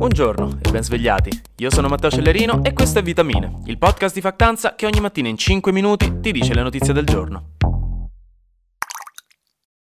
Buongiorno e ben svegliati. Io sono Matteo Cellerino e questo è Vitamine, il podcast di Factanza che ogni mattina in 5 minuti ti dice le notizie del giorno.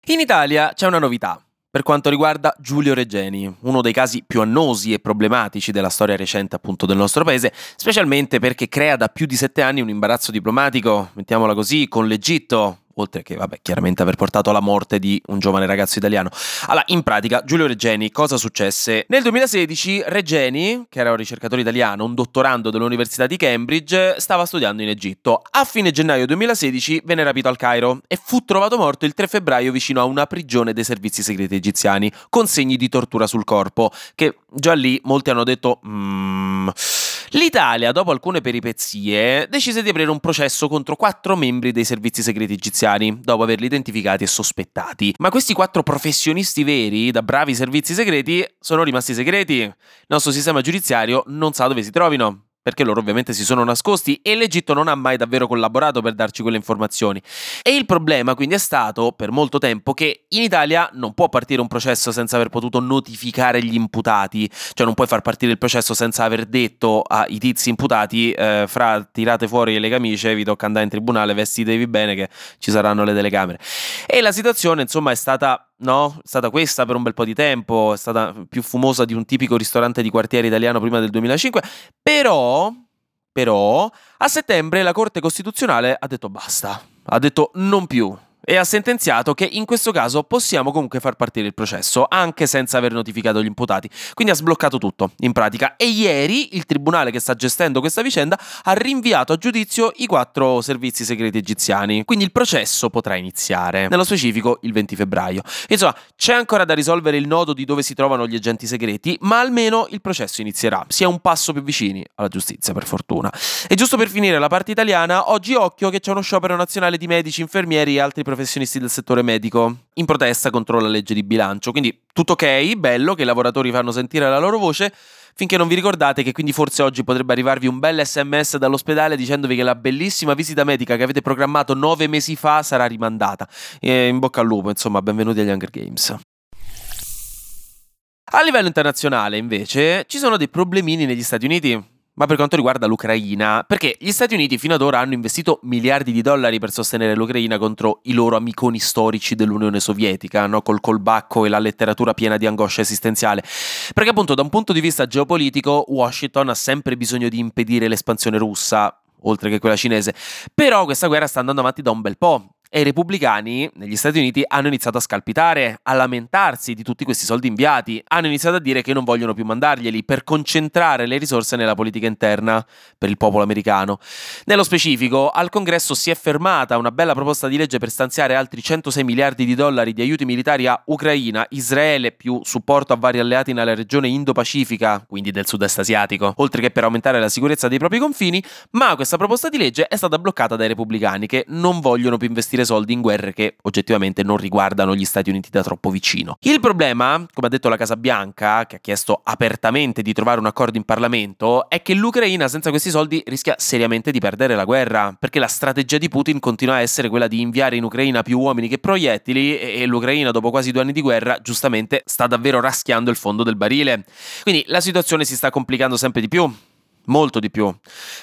In Italia c'è una novità per quanto riguarda Giulio Regeni, uno dei casi più annosi e problematici della storia recente appunto del nostro paese, specialmente perché crea da più di sette anni un imbarazzo diplomatico, mettiamola così, con l'Egitto, oltre che, vabbè, chiaramente aver portato alla morte di un giovane ragazzo italiano. Allora, in pratica, Giulio Reggeni, cosa successe? Nel 2016 Reggeni, che era un ricercatore italiano, un dottorando dell'Università di Cambridge, stava studiando in Egitto. A fine gennaio 2016 venne rapito al Cairo e fu trovato morto il 3 febbraio vicino a una prigione dei servizi segreti egiziani, con segni di tortura sul corpo, che già lì molti hanno detto... Mm, L'Italia, dopo alcune peripezie, decise di aprire un processo contro quattro membri dei servizi segreti egiziani, dopo averli identificati e sospettati. Ma questi quattro professionisti veri, da bravi servizi segreti, sono rimasti segreti. Il nostro sistema giudiziario non sa dove si trovino perché loro ovviamente si sono nascosti e l'Egitto non ha mai davvero collaborato per darci quelle informazioni. E il problema quindi è stato per molto tempo che in Italia non può partire un processo senza aver potuto notificare gli imputati, cioè non puoi far partire il processo senza aver detto ai tizi imputati eh, fra tirate fuori le camicie, vi tocca andare in tribunale, vestitevi bene che ci saranno le telecamere. E la situazione insomma è stata no? È stata questa per un bel po' di tempo, è stata più fumosa di un tipico ristorante di quartiere italiano prima del 2005, però, però, a settembre la Corte Costituzionale ha detto basta, ha detto non più, e ha sentenziato che in questo caso possiamo comunque far partire il processo, anche senza aver notificato gli imputati. Quindi ha sbloccato tutto, in pratica. E ieri il tribunale che sta gestendo questa vicenda ha rinviato a giudizio i quattro servizi segreti egiziani. Quindi il processo potrà iniziare, nello specifico il 20 febbraio. Insomma, c'è ancora da risolvere il nodo di dove si trovano gli agenti segreti, ma almeno il processo inizierà. Si è un passo più vicini alla giustizia, per fortuna. E giusto per finire la parte italiana, oggi occhio che c'è uno sciopero nazionale di medici, infermieri e altri professionisti del settore medico in protesta contro la legge di bilancio. Quindi tutto ok, bello che i lavoratori fanno sentire la loro voce, finché non vi ricordate che quindi forse oggi potrebbe arrivarvi un bel sms dall'ospedale dicendovi che la bellissima visita medica che avete programmato nove mesi fa sarà rimandata. E in bocca al lupo, insomma, benvenuti agli Hunger Games. A livello internazionale, invece, ci sono dei problemini negli Stati Uniti ma per quanto riguarda l'Ucraina, perché gli Stati Uniti fino ad ora hanno investito miliardi di dollari per sostenere l'Ucraina contro i loro amiconi storici dell'Unione Sovietica, no? col colbacco e la letteratura piena di angoscia esistenziale. Perché appunto da un punto di vista geopolitico Washington ha sempre bisogno di impedire l'espansione russa, oltre che quella cinese. Però questa guerra sta andando avanti da un bel po' E i repubblicani negli Stati Uniti hanno iniziato a scalpitare, a lamentarsi di tutti questi soldi inviati, hanno iniziato a dire che non vogliono più mandarglieli per concentrare le risorse nella politica interna per il popolo americano. Nello specifico, al Congresso si è fermata una bella proposta di legge per stanziare altri 106 miliardi di dollari di aiuti militari a Ucraina, Israele più supporto a vari alleati nella regione Indo-Pacifica, quindi del sud-est asiatico, oltre che per aumentare la sicurezza dei propri confini, ma questa proposta di legge è stata bloccata dai repubblicani che non vogliono più investire investire soldi in guerre che oggettivamente non riguardano gli Stati Uniti da troppo vicino. Il problema, come ha detto la Casa Bianca, che ha chiesto apertamente di trovare un accordo in Parlamento, è che l'Ucraina senza questi soldi rischia seriamente di perdere la guerra, perché la strategia di Putin continua a essere quella di inviare in Ucraina più uomini che proiettili e l'Ucraina dopo quasi due anni di guerra giustamente sta davvero raschiando il fondo del barile. Quindi la situazione si sta complicando sempre di più molto di più.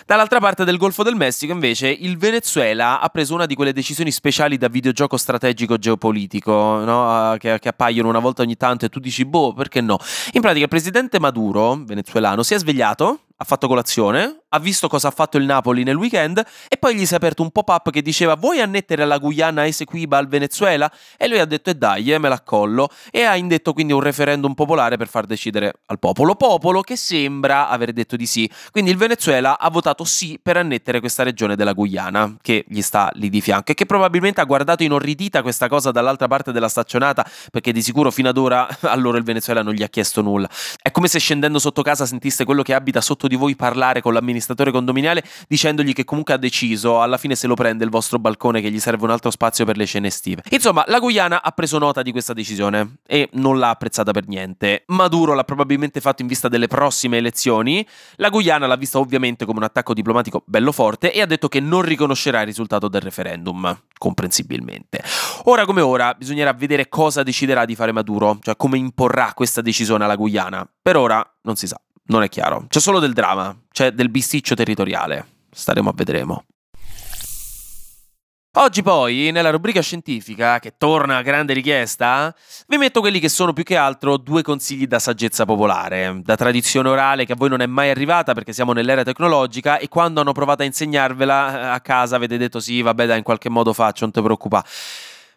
Dall'altra parte del Golfo del Messico, invece, il Venezuela ha preso una di quelle decisioni speciali da videogioco strategico geopolitico, no? Che, che, appaiono una volta ogni tanto e tu dici, boh, perché no? In pratica, il presidente Maduro, venezuelano, si è svegliato ha fatto colazione, ha visto cosa ha fatto il Napoli nel weekend e poi gli si è aperto un pop-up che diceva vuoi annettere la Guyana Esequiba al Venezuela? E lui ha detto e eh dai, eh, me l'accollo e ha indetto quindi un referendum popolare per far decidere al popolo. Popolo che sembra aver detto di sì. Quindi il Venezuela ha votato sì per annettere questa regione della Guyana che gli sta lì di fianco e che probabilmente ha guardato inorridita questa cosa dall'altra parte della staccionata perché di sicuro fino ad ora a loro il Venezuela non gli ha chiesto nulla. È come se scendendo sotto casa sentiste quello che abita sotto di voi parlare con l'amministratore condominiale dicendogli che comunque ha deciso, alla fine se lo prende il vostro balcone che gli serve un altro spazio per le cene estive. Insomma, la Guyana ha preso nota di questa decisione e non l'ha apprezzata per niente. Maduro l'ha probabilmente fatto in vista delle prossime elezioni. La Guyana l'ha vista ovviamente come un attacco diplomatico bello forte e ha detto che non riconoscerà il risultato del referendum, comprensibilmente. Ora come ora bisognerà vedere cosa deciderà di fare Maduro, cioè come imporrà questa decisione alla Guyana. Per ora non si sa. Non è chiaro. C'è solo del dramma, c'è del bisticcio territoriale. Staremo a vedremo. Oggi poi, nella rubrica scientifica, che torna a grande richiesta, vi metto quelli che sono più che altro due consigli da saggezza popolare, da tradizione orale che a voi non è mai arrivata perché siamo nell'era tecnologica e quando hanno provato a insegnarvela eh, a casa avete detto sì, vabbè dai, in qualche modo faccio, non ti preoccupare.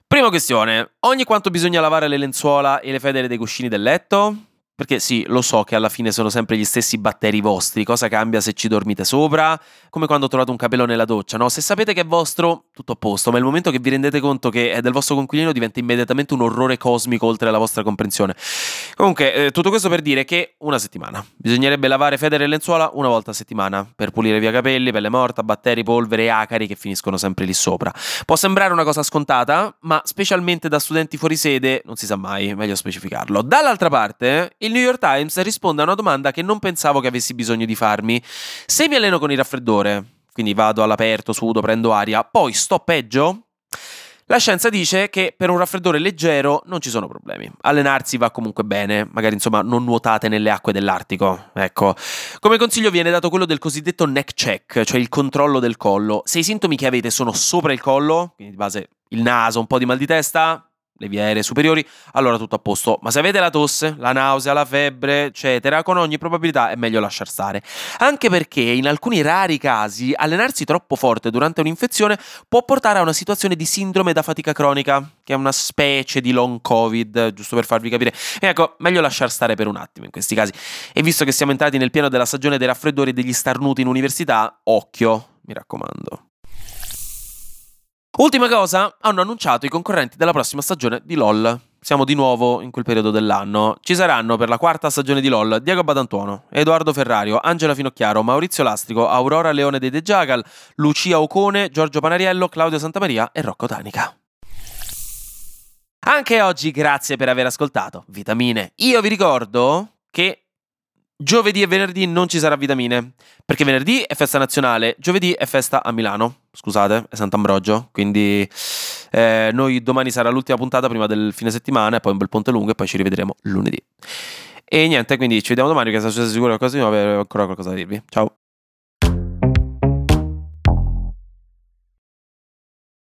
Prima questione, ogni quanto bisogna lavare le lenzuola e le federe dei cuscini del letto? Perché sì, lo so che alla fine sono sempre gli stessi batteri vostri, cosa cambia se ci dormite sopra? Come quando trovate un capello nella doccia, no? Se sapete che è vostro, tutto a posto, ma nel momento che vi rendete conto che è del vostro conquilino diventa immediatamente un orrore cosmico oltre alla vostra comprensione. Comunque, eh, tutto questo per dire che una settimana. Bisognerebbe lavare federe e lenzuola una volta a settimana, per pulire via capelli, pelle morta, batteri, polvere e acari che finiscono sempre lì sopra. Può sembrare una cosa scontata, ma specialmente da studenti fuori sede non si sa mai, meglio specificarlo. Dall'altra parte, il New York Times risponde a una domanda che non pensavo che avessi bisogno di farmi. Se mi alleno con il raffreddore, quindi vado all'aperto, sudo, prendo aria, poi sto peggio? La scienza dice che per un raffreddore leggero non ci sono problemi. Allenarsi va comunque bene, magari insomma non nuotate nelle acque dell'Artico. Ecco. Come consiglio viene dato quello del cosiddetto neck check, cioè il controllo del collo. Se i sintomi che avete sono sopra il collo, quindi di base il naso, un po' di mal di testa, le vie aeree superiori, allora tutto a posto. Ma se avete la tosse, la nausea, la febbre, eccetera, con ogni probabilità è meglio lasciar stare. Anche perché in alcuni rari casi allenarsi troppo forte durante un'infezione può portare a una situazione di sindrome da fatica cronica, che è una specie di long covid, giusto per farvi capire. E ecco, meglio lasciar stare per un attimo in questi casi. E visto che siamo entrati nel pieno della stagione dei raffreddori e degli starnuti in università, occhio, mi raccomando. Ultima cosa, hanno annunciato i concorrenti della prossima stagione di LOL. Siamo di nuovo in quel periodo dell'anno. Ci saranno per la quarta stagione di LOL Diego Badantuono, Edoardo Ferrario, Angela Finocchiaro, Maurizio Lastrico, Aurora Leone dei De Jagal, Lucia Ocone, Giorgio Panariello, Claudio Santamaria e Rocco Tanica. Anche oggi grazie per aver ascoltato Vitamine. Io vi ricordo che Giovedì e venerdì non ci sarà vitamine, perché venerdì è festa nazionale, giovedì è festa a Milano, scusate, è Sant'Ambrogio, quindi eh, noi domani sarà l'ultima puntata prima del fine settimana e poi un bel ponte lungo e poi ci rivedremo lunedì. E niente, quindi ci vediamo domani, che se siete sicuri qualcosa di nuovo, avrò ancora qualcosa da dirvi. Ciao!